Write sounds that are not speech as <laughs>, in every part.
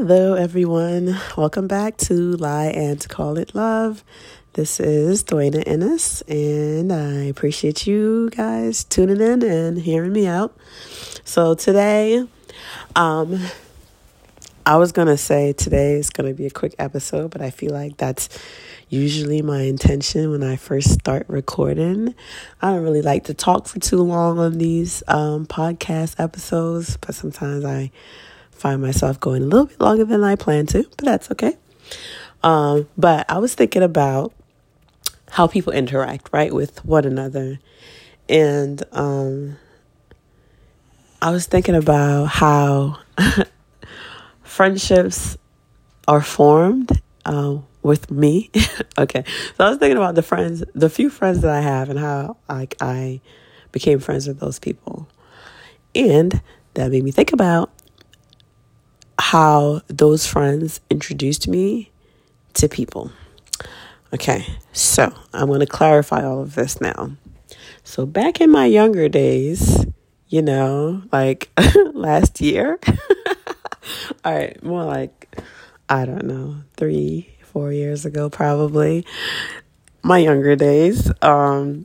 Hello, everyone. Welcome back to Lie and Call It Love. This is Dwayna Inniss, and I appreciate you guys tuning in and hearing me out. So today, um, I was gonna say today is gonna be a quick episode, but I feel like that's usually my intention when I first start recording. I don't really like to talk for too long on these um, podcast episodes, but sometimes I find myself going a little bit longer than I plan to, but that's okay. Um, but I was thinking about how people interact, right, with one another. And um, I was thinking about how <laughs> friendships are formed uh, with me. <laughs> okay, so I was thinking about the friends, the few friends that I have, and how like I became friends with those people, and that made me think about how those friends introduced me to people. Okay, so I'm going to clarify all of this now. So, back in my younger days, you know, like <laughs> last year, <laughs> all right, more like, I don't know, three, four years ago, probably, my younger days, um,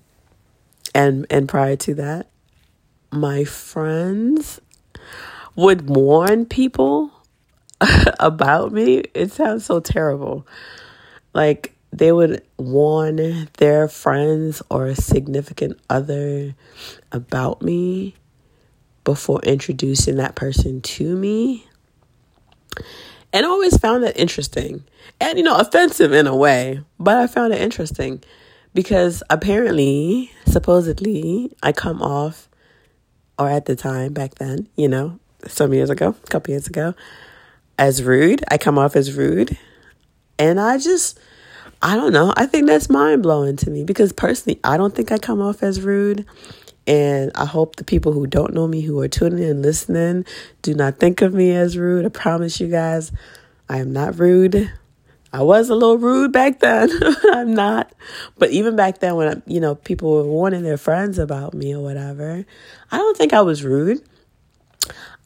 and, and prior to that, my friends would warn people <laughs> about me, it sounds so terrible. Like they would warn their friends or a significant other about me before introducing that person to me. And I always found that interesting and, you know, offensive in a way, but I found it interesting because apparently, supposedly, I come off, or at the time back then, you know, some years ago, a couple years ago, as rude. I come off as rude. And I just, I don't know. I think that's mind blowing to me because personally, I don't think I come off as rude. And I hope the people who don't know me, who are tuning in listening, do not think of me as rude. I promise you guys, I am not rude. I was a little rude back then. <laughs> I'm not. But even back then, when, you know, people were warning their friends about me or whatever, I don't think I was rude.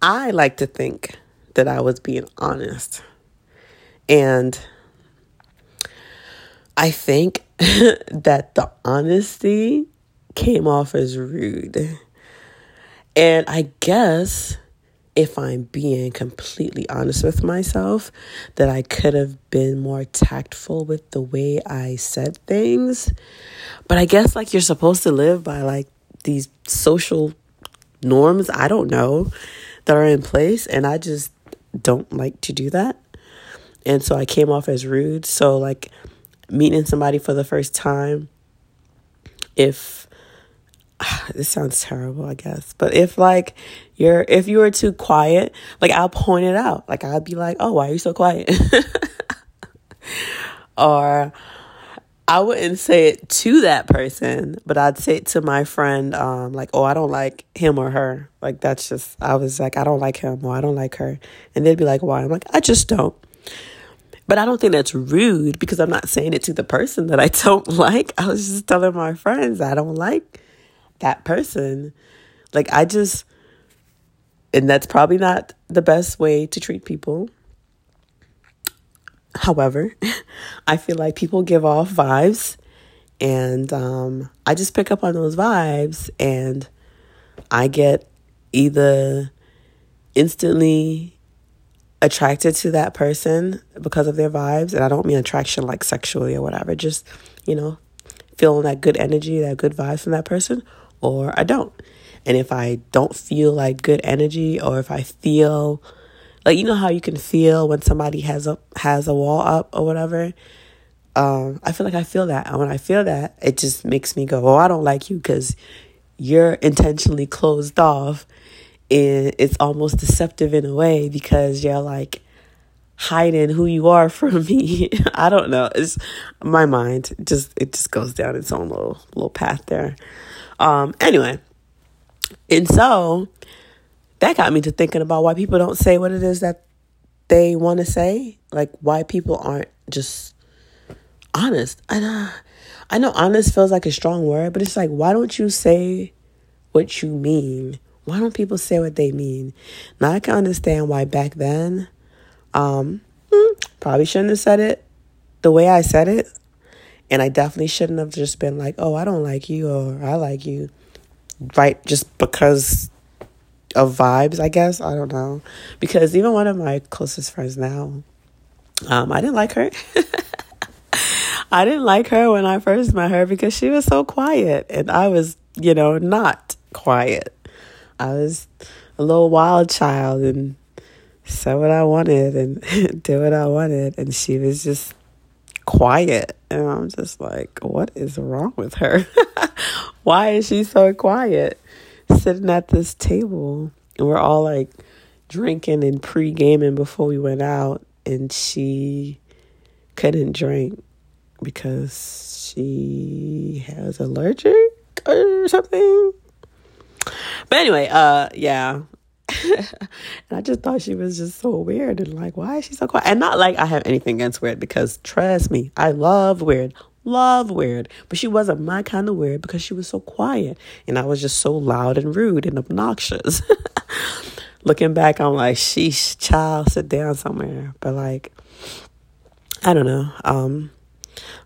I like to think that I was being honest. And I think <laughs> that the honesty came off as rude. And I guess if I'm being completely honest with myself, that I could have been more tactful with the way I said things. But I guess like you're supposed to live by like these social norms, I don't know, that are in place. And I just don't like to do that. And so I came off as rude. So, like, meeting somebody for the first time, if <sighs> this sounds terrible, I guess, but if like you're, if you were too quiet, like, I'll point it out. Like, I'll be like, oh, why are you so quiet? <laughs> or, I wouldn't say it to that person, but I'd say it to my friend, um, like, oh, I don't like him or her. Like, that's just, I was like, I don't like him or I don't like her. And they'd be like, why? I'm like, I just don't. But I don't think that's rude because I'm not saying it to the person that I <laughs> don't like. I was just telling my friends I don't like that person. Like, I just, and that's probably not the best way to treat people. However, <laughs> I feel like people give off vibes, and um, I just pick up on those vibes, and I get either instantly attracted to that person because of their vibes, and I don't mean attraction like sexually or whatever, just, you know, feeling that good energy, that good vibes from that person, or I don't. And if I don't feel like good energy, or if I feel like you know how you can feel when somebody has a has a wall up or whatever. Um, I feel like I feel that, and when I feel that, it just makes me go, "Oh, I don't like you because you're intentionally closed off." And it's almost deceptive in a way because you're like hiding who you are <laughs> from me. I don't know. It's my mind just it just goes down its own little little path there. Um anyway. And so that got me to thinking about why people don't say what it is that they want to say. Like why people aren't just honest. I know, I know honest feels like a strong word, but it's like why don't you say what you mean? Why don't people say what they mean? Now I can understand why back then Um, hmm, probably shouldn't have said it the way I said it. And I definitely shouldn't have just been like, oh, I don't like you or I like you. Right? Just because of vibes, I guess. I don't know. Because even one of my closest friends now, um, I didn't like her. <laughs> I didn't like her when I first met her because she was so quiet and I was, you know, not quiet. I was a little wild child and said what I wanted and <laughs> did what I wanted and she was just quiet and I'm just like, what is wrong with her? <laughs> Why is she so quiet? Sitting at this table and we're all like drinking and pre gaming before we went out and she couldn't drink because she has allergic or something. But anyway, uh yeah. <laughs> and I just thought she was just so weird and like, why is she so quiet? And not like I have anything against weird because trust me, I love weird. Love weird. But she wasn't my kind of weird because she was so quiet. And I was just so loud and rude and obnoxious. <laughs> Looking back, I'm like, sheesh, child, sit down somewhere. But like, I don't know. Um,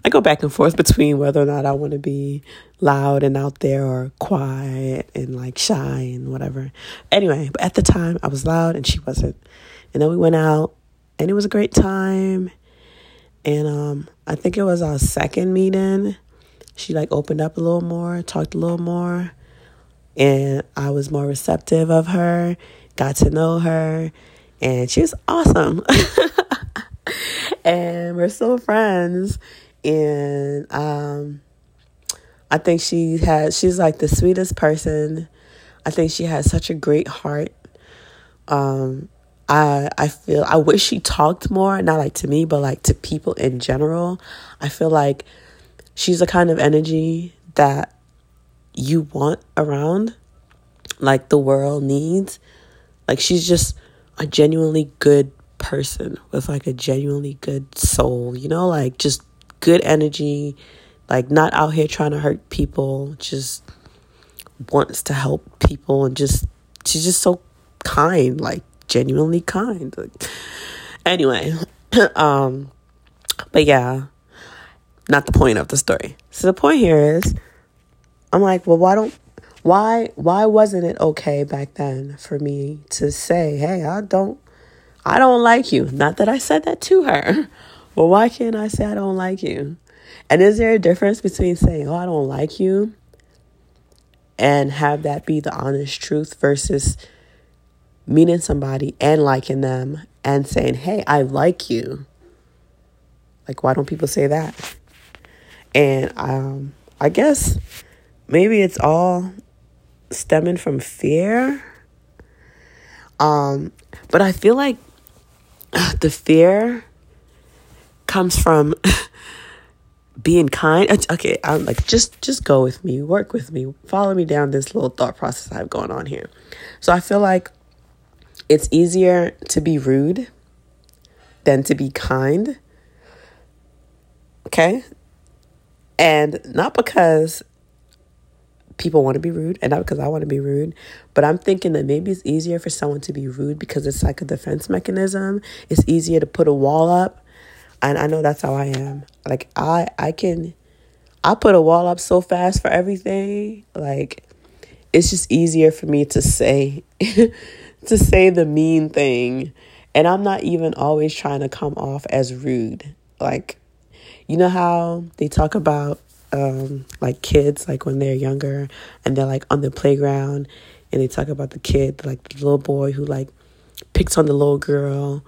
I go back and forth between whether or not I want to be loud and out there or quiet and like shy and whatever. Anyway, but at the time I was loud and she wasn't. And then we went out and it was a great time. And um I think it was our second meeting. She like opened up a little more, talked a little more, and I was more receptive of her, got to know her, and she was awesome. <laughs> and we're still friends and um I think she has she's like the sweetest person. I think she has such a great heart. Um I I feel I wish she talked more, not like to me, but like to people in general. I feel like she's the kind of energy that you want around like the world needs. Like she's just a genuinely good person with like a genuinely good soul, you know, like just good energy, like not out here trying to hurt people, just wants to help people and just she's just so kind, like genuinely kind. Anyway, <clears throat> um but yeah, not the point of the story. So the point here is I'm like, well, why don't why why wasn't it okay back then for me to say, "Hey, I don't I don't like you." Not that I said that to her. <laughs> Well, why can't I say I don't like you? And is there a difference between saying, oh, I don't like you, and have that be the honest truth versus meeting somebody and liking them and saying, hey, I like you? Like, why don't people say that? And um, I guess maybe it's all stemming from fear. Um, but I feel like <sighs> the fear comes from <laughs> being kind. Okay, I'm like just just go with me, work with me, follow me down this little thought process I have going on here. So I feel like it's easier to be rude than to be kind. Okay? And not because people want to be rude and not because I want to be rude, but I'm thinking that maybe it's easier for someone to be rude because it's like a defense mechanism. It's easier to put a wall up and I know that's how I am. Like I I can I put a wall up so fast for everything. Like it's just easier for me to say <laughs> to say the mean thing. And I'm not even always trying to come off as rude. Like you know how they talk about um like kids like when they're younger and they're like on the playground and they talk about the kid like the little boy who like picks on the little girl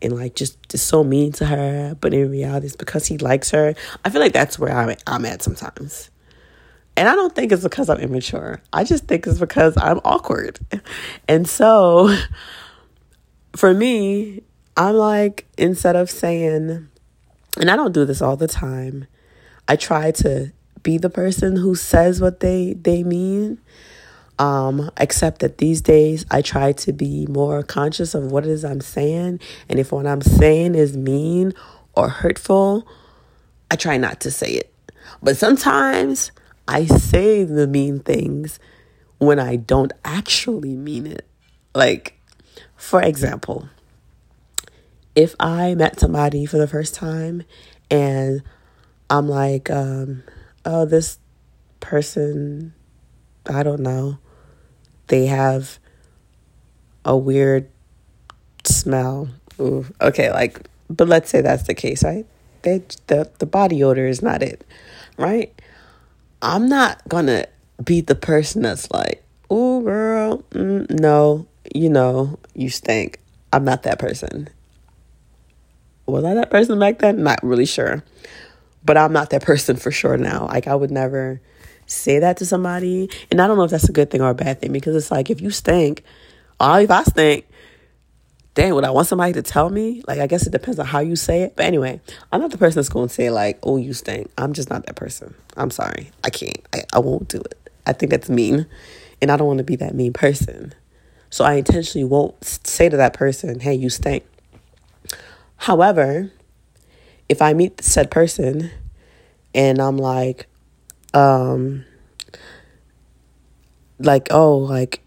and like just, just so mean to her but in reality it's because he likes her i feel like that's where i'm, I'm at sometimes and i don't think it's because i'm immature i just think it's because i'm awkward <laughs> and so <laughs> for me i'm like instead of saying and i don't do this all the time i try to be the person who says what they they mean um, except that these days I try to be more conscious of what it is I'm saying. And if what I'm saying is mean or hurtful, I try not to say it. But sometimes I say the mean things when I don't actually mean it. Like, for example, if I met somebody for the first time and I'm like, um, oh, this person, I don't know, they have a weird smell. Ooh, okay, like, but let's say that's the case, right? They, the, the body odor is not it, right? I'm not gonna be the person that's like, oh, girl, mm, no, you know, you stink. I'm not that person. Was I that person back then? Not really sure. But I'm not that person for sure now. Like, I would never say that to somebody. And I don't know if that's a good thing or a bad thing because it's like, if you stink, or if I stink, dang, would I want somebody to tell me? Like, I guess it depends on how you say it. But anyway, I'm not the person that's going to say, like, oh, you stink. I'm just not that person. I'm sorry. I can't. I, I won't do it. I think that's mean. And I don't want to be that mean person. So I intentionally won't say to that person, hey, you stink. However, if I meet said person and I'm like, um, like, oh, like,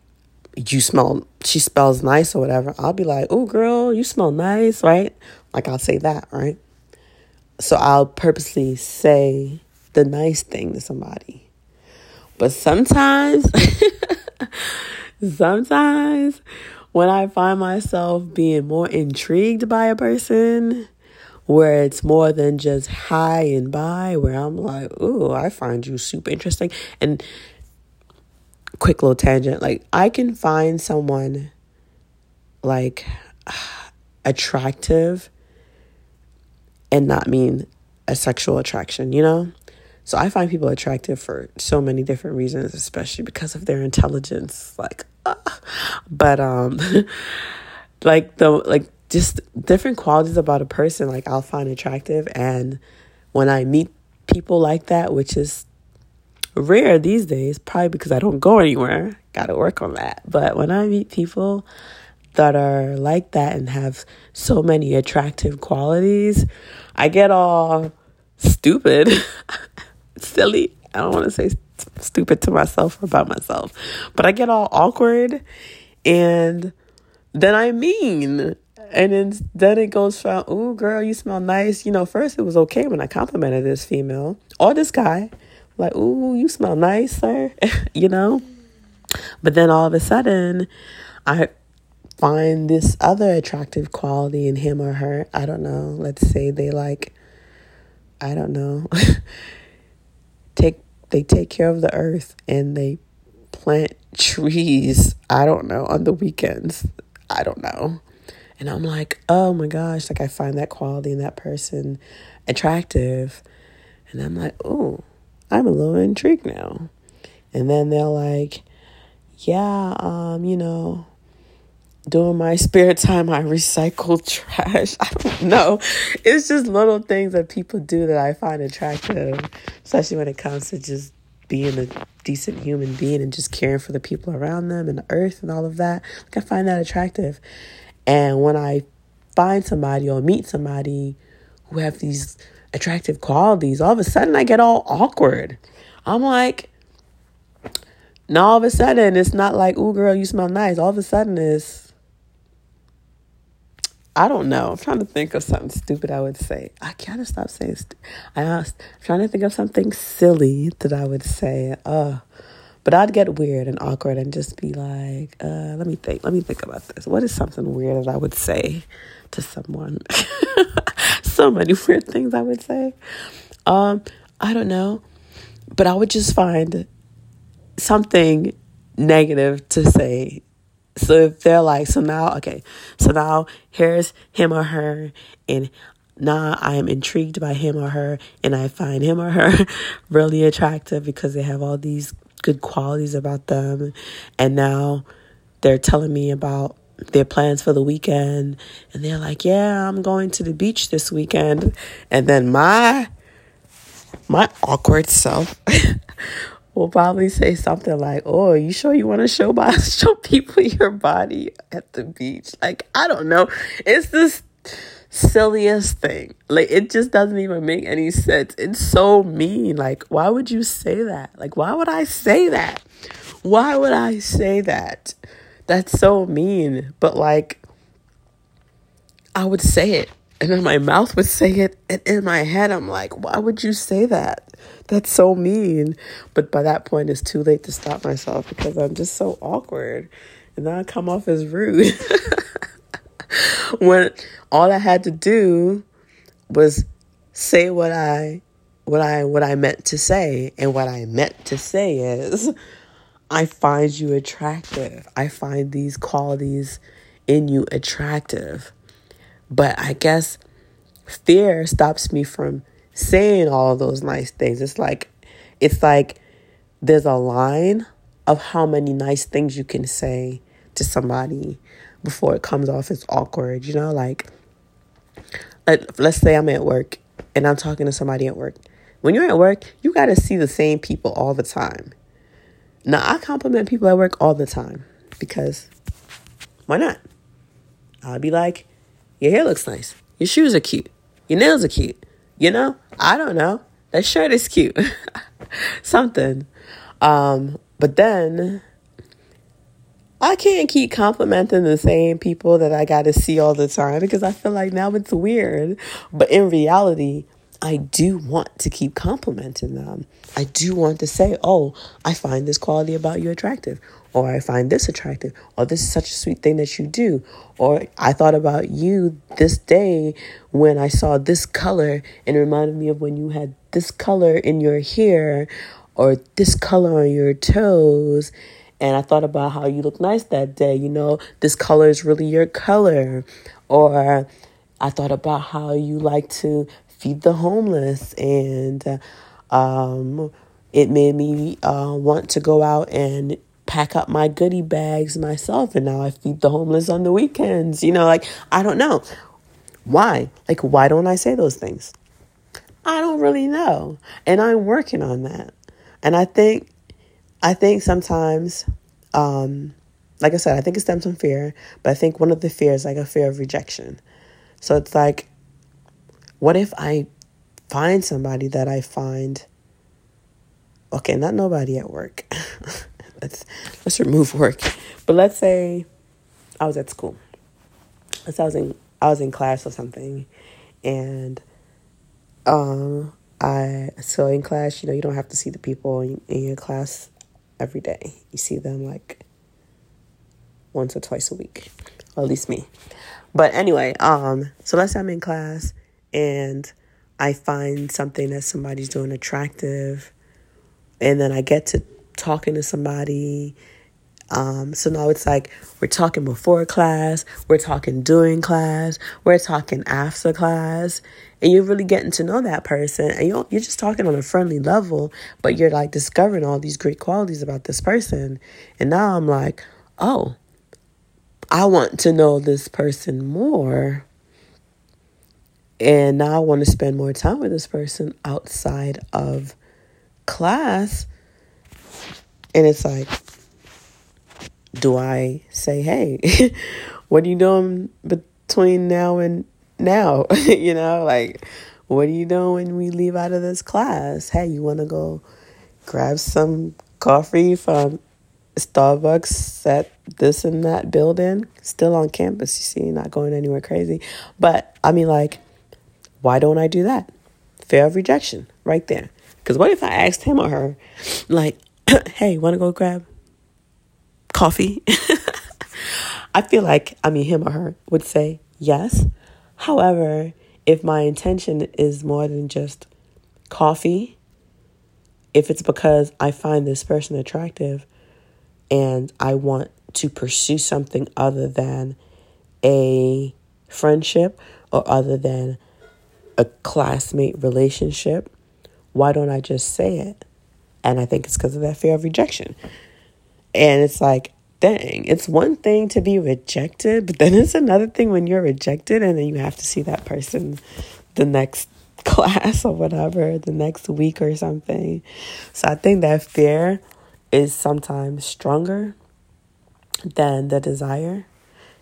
you smell, she smells nice or whatever, I'll be like, oh, girl, you smell nice, right? Like, I'll say that, right? So I'll purposely say the nice thing to somebody. But sometimes, <laughs> sometimes when I find myself being more intrigued by a person, where it's more than just hi and bye, where I'm like, oh I find you super interesting. And quick little tangent, like I can find someone like <sighs> attractive and not mean a sexual attraction, you know? So I find people attractive for so many different reasons, especially because of their intelligence. Like, uh, <laughs> but um, <laughs> like the like just different qualities about a person. Like I'll find attractive, and when I meet people like that, which is rare these days, probably because I don't go anywhere. Got to work on that. But when I meet people that are like that and have so many attractive qualities, I get all stupid. <laughs> silly. I don't want to say stupid to myself or about myself, but I get all awkward and then I mean. And then, then it goes from, oh, girl, you smell nice. You know, first it was okay when I complimented this female or this guy. Like, ooh, you smell nice, sir. <laughs> you know? But then all of a sudden, I find this other attractive quality in him or her. I don't know. Let's say they like, I don't know. <laughs> take they take care of the earth and they plant trees, I don't know, on the weekends. I don't know. And I'm like, oh my gosh, like I find that quality in that person attractive. And I'm like, oh, I'm a little intrigued now. And then they're like, yeah, um, you know, during my spare time, I recycle <laughs> trash. I don't know. It's just little things that people do that I find attractive, especially when it comes to just being a decent human being and just caring for the people around them and the earth and all of that. Like, I find that attractive. And when I find somebody or meet somebody who have these attractive qualities, all of a sudden I get all awkward. I'm like, now all of a sudden it's not like, ooh, girl, you smell nice. All of a sudden it's, I don't know. I'm trying to think of something stupid I would say. I gotta stop saying. Stu- I asked, I'm trying to think of something silly that I would say. Uh, but I'd get weird and awkward and just be like, uh, let me think. Let me think about this. What is something weird that I would say to someone? <laughs> so many <laughs> weird things I would say. Um, I don't know, but I would just find something negative to say so if they're like, so now, okay, so now here's him or her, and now I am intrigued by him or her, and I find him or her <laughs> really attractive because they have all these good qualities about them, and now they're telling me about their plans for the weekend, and they're like, yeah, I'm going to the beach this weekend, and then my my awkward self <laughs> will probably say something like, "Oh, you sure you want to show by <laughs> show people your body at the beach?" Like, I don't know. It's this silliest thing. Like it just doesn't even make any sense. It's so mean. Like, why would you say that? Like, why would I say that? Why would I say that? That's so mean. But like I would say it. And then my mouth would say it. And in my head, I'm like, why would you say that? That's so mean. But by that point, it's too late to stop myself because I'm just so awkward. And then I come off as rude. <laughs> when all I had to do was say what I what I what I meant to say and what I meant to say is I find you attractive. I find these qualities in you attractive. But I guess fear stops me from saying all those nice things. It's like it's like there's a line of how many nice things you can say to somebody before it comes off as awkward, you know, like let's say I'm at work and I'm talking to somebody at work. When you're at work, you got to see the same people all the time. Now, I compliment people at work all the time because why not? I'll be like, your hair looks nice. Your shoes are cute. Your nails are cute. You know, I don't know. That shirt is cute. <laughs> Something. Um, but then I can't keep complimenting the same people that I got to see all the time because I feel like now it's weird. But in reality, I do want to keep complimenting them. I do want to say, oh, I find this quality about you attractive, or I find this attractive, or this is such a sweet thing that you do, or I thought about you this day when I saw this color and it reminded me of when you had this color in your hair or this color on your toes. And I thought about how you look nice that day. You know, this color is really your color. Or I thought about how you like to feed the homeless, and uh, um, it made me uh, want to go out and pack up my goodie bags myself. And now I feed the homeless on the weekends. You know, like I don't know why. Like, why don't I say those things? I don't really know, and I'm working on that. And I think, I think sometimes. Um, like I said, I think it stems from fear, but I think one of the fears, like a fear of rejection. So it's like what if I find somebody that I find okay, not nobody at work. <laughs> let's let's remove work. But let's say I was at school. Let's say I was in I was in class or something and um I so in class, you know, you don't have to see the people in, in your class every day. You see them like once or twice a week. At least me. But anyway, um, so let's say I'm in class and I find something that somebody's doing attractive, and then I get to talking to somebody. Um, so now it's like we're talking before class, we're talking during class, we're talking after class, and you're really getting to know that person. And you're, you're just talking on a friendly level, but you're like discovering all these great qualities about this person. And now I'm like, oh, I want to know this person more. And now I want to spend more time with this person outside of class. And it's like, do I say, hey, <laughs> what are you doing between now and now? <laughs> you know, like, what are you doing when we leave out of this class? Hey, you want to go grab some coffee from Starbucks at this and that building? Still on campus, you see, not going anywhere crazy. But I mean, like, why don't I do that? Fear of rejection, right there. Because what if I asked him or her, like, <clears throat> hey, want to go grab coffee? <laughs> I feel like, I mean, him or her would say yes. However, if my intention is more than just coffee, if it's because I find this person attractive and I want to pursue something other than a friendship or other than a classmate relationship, why don't I just say it? And I think it's because of that fear of rejection. And it's like, dang, it's one thing to be rejected, but then it's another thing when you're rejected and then you have to see that person the next <laughs> class or whatever, the next week or something. So I think that fear is sometimes stronger than the desire.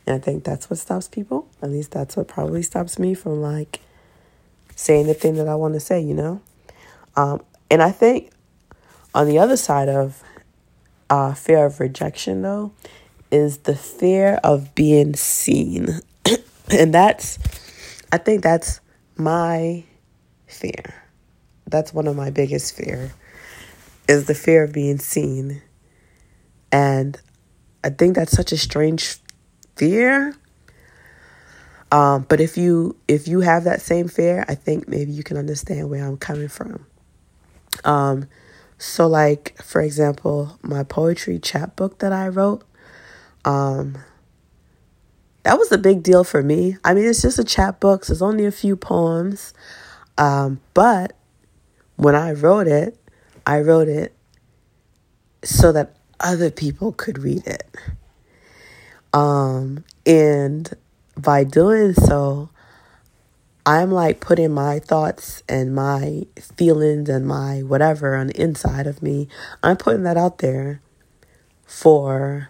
And I think that's what stops people. At least that's what probably stops me from like saying the thing that I want to say, you know? Um, and I think on the other side of uh, fear of rejection, though, is the fear of being seen. <coughs> And that's, I think that's my fear. That's one of my biggest fear is the fear of being seen. And I think that's such a strange fear. Um, but if you if you have that same fear, I think maybe you can understand where I'm coming from. Um, so like for example, my poetry chapbook that I wrote, um, that was a big deal for me. I mean, it's just a chapbook. So it's only a few poems, um, but when I wrote it, I wrote it so that other people could read it. Um, and by doing so, I'm like putting my thoughts and my feelings and my whatever on the inside of me. I'm putting that out there for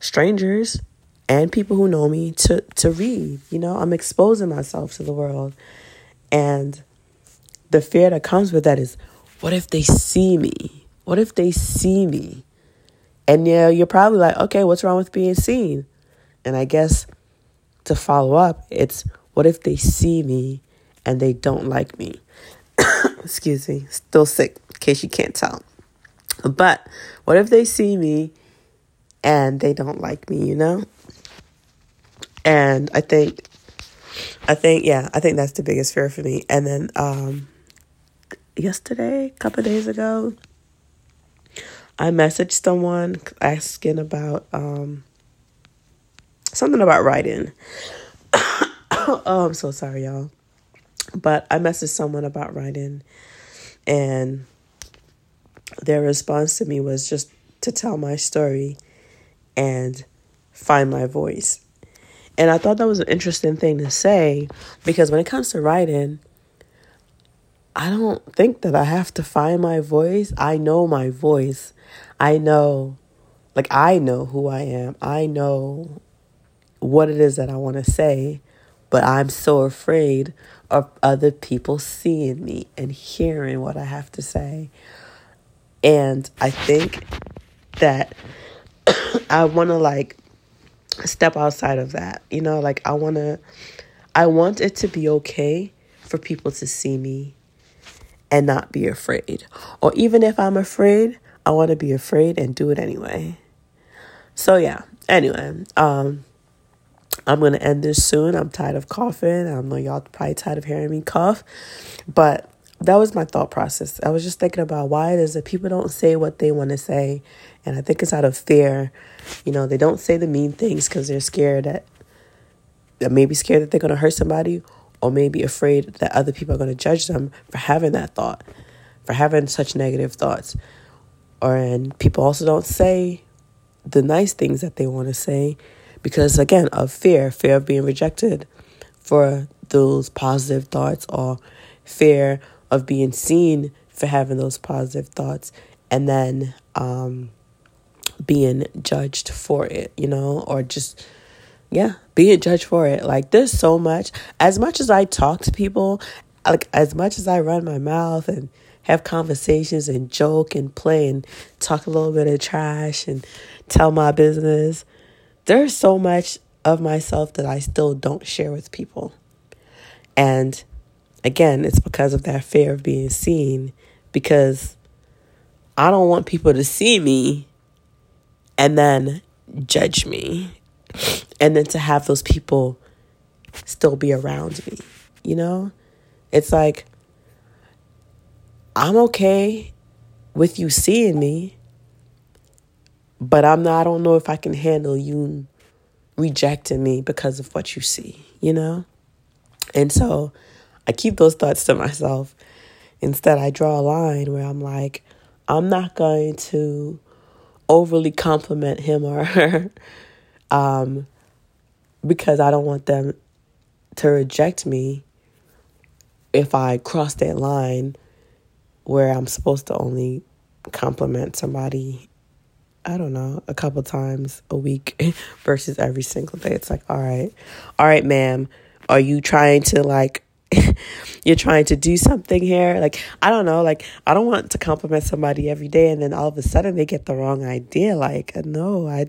strangers and people who know me to to read. You know, I'm exposing myself to the world. And the fear that comes with that is what if they see me? What if they see me? And yeah, you're probably like, okay, what's wrong with being seen? And I guess to follow up, it's what if they see me and they don't like me? <coughs> Excuse me, still sick, in case you can't tell. But what if they see me and they don't like me, you know? And I think, I think, yeah, I think that's the biggest fear for me. And then, um, yesterday, a couple days ago, I messaged someone asking about um, something about writing. <coughs> <coughs> oh, I'm so sorry, y'all. But I messaged someone about writing, and their response to me was just to tell my story and find my voice. And I thought that was an interesting thing to say because when it comes to writing, I don't think that I have to find my voice. I know my voice. I know, like, I know who I am. I know what it is that I want to say, but I'm so afraid of other people seeing me and hearing what I have to say. And I think that <coughs> I want to, like, step outside of that. You know, like, I want to, I want it to be okay for people to see me and not be afraid. Or even if I'm afraid, I want to be afraid and do it anyway. So yeah, anyway, um I'm going to end this soon. I'm tired of coughing. I know y'all probably tired of hearing me cough. But that was my thought process. I was just thinking about why it is that people don't say what they want to say. And I think it's out of fear. You know, they don't say the mean things because they're scared that, that maybe scared that they're going to hurt somebody or maybe afraid that other people are going to judge them for having that thought, for having such negative thoughts. Or and people also don't say the nice things that they want to say because again of fear, fear of being rejected for those positive thoughts or fear of being seen for having those positive thoughts and then um, being judged for it, you know, or just yeah, being judged for it. Like there's so much. As much as I talk to people, like as much as I run my mouth and have conversations and joke and play and talk a little bit of trash and tell my business, there's so much of myself that I still don't share with people. And again, it's because of that fear of being seen because I don't want people to see me and then judge me and then to have those people still be around me, you know? It's like, I'm okay with you seeing me, but I'm not, I don't know if I can handle you rejecting me because of what you see, you know? And so I keep those thoughts to myself. Instead, I draw a line where I'm like, I'm not going to overly compliment him or her <laughs> um, because I don't want them to reject me if I cross that line where I'm supposed to only compliment somebody, I don't know, a couple times a week <laughs> versus every single day. It's like, all right, all right, ma'am, are you trying to like <laughs> you're trying to do something here. Like, I don't know, like, I don't want to compliment somebody every day and then all of a sudden they get the wrong idea. Like, uh, no, I,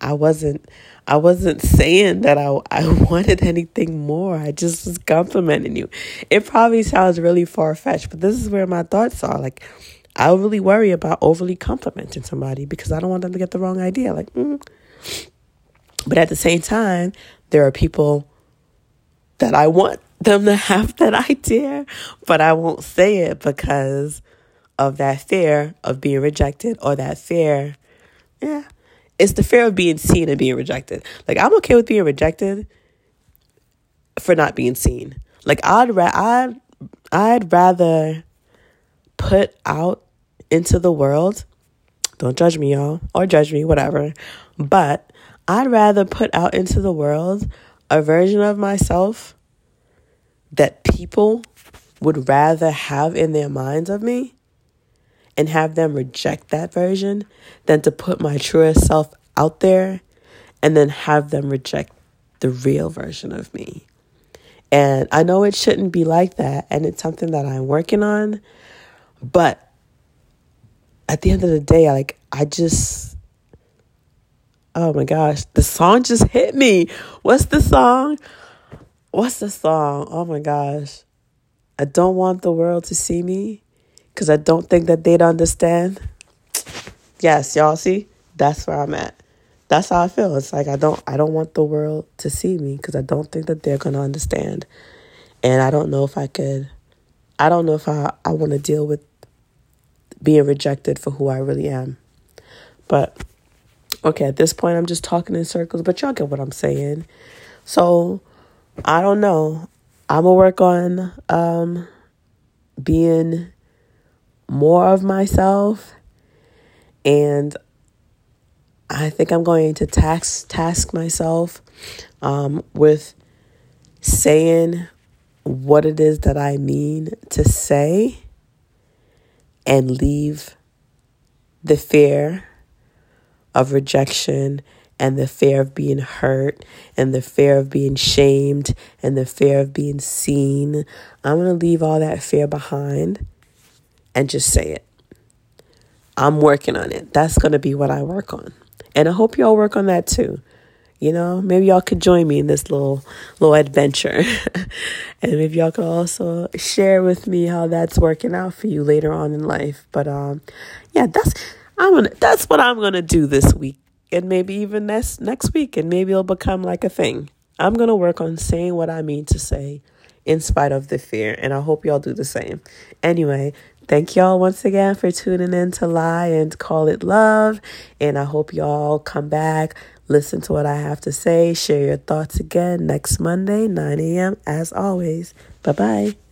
I wasn't, I wasn't saying that I, I <laughs> wanted anything more. I just was complimenting you. It probably sounds really far fetched, but this is where my thoughts are. Like, I really worry about overly complimenting somebody because I don't want them to get the wrong idea. Like, mm. but at the same time, there are people that I want them to have that <laughs> idea, but I won't say it because of that fear of being rejected or that fear. Yeah. It's the fear of being seen and being rejected. Like I'm okay with being rejected for not being seen. Like I'd ra- I'd I'd rather put out into the world. Don't judge me, y'all, or judge me, whatever. But I'd rather put out into the world a version of myself that people would rather have in their minds of me and have them reject that version than to put my truest self out there and then have them reject the real version of me. And I know it shouldn't be like that, and it's something that I'm working on, but at the end of the day, like I just oh my gosh, the song just hit me. What's the song? What's the song? Oh my gosh. I don't want the world to see me because I don't think that they'd understand. Yes, y'all see? That's where I'm at. That's how I feel. It's like I don't I don't want the world to see me because I don't think that they're gonna understand. And I don't know if I could I don't know if I, I want to deal with being rejected for who I really am. But okay, at this point I'm just talking in circles, but y'all get what I'm saying. So I don't know. I'm gonna work on um, being more of myself, and I think I'm going to task task myself um, with saying what it is that I mean to say, and leave the fear of rejection and the fear of being hurt and the fear of being shamed and the fear of being seen. I'm going to leave all that fear behind and just say it. I'm working on it. That's going to be what I work on. And I hope y'all work on that too. You know, maybe y'all could join me in this little little adventure. <laughs> and maybe y'all could also share with me how that's working out for you later on in life. But um yeah, that's I'm gonna that's what I'm gonna do this week and maybe even next next week and maybe it'll become like a thing. I'm to work on saying what I mean to say in spite of the fear and I hope y'all do the same. Anyway, thank y'all once again for tuning in to Lie and Call It Love and I hope y'all come back, listen to what I have to say, share your thoughts again next Monday 9 a.m. as always. Bye-bye.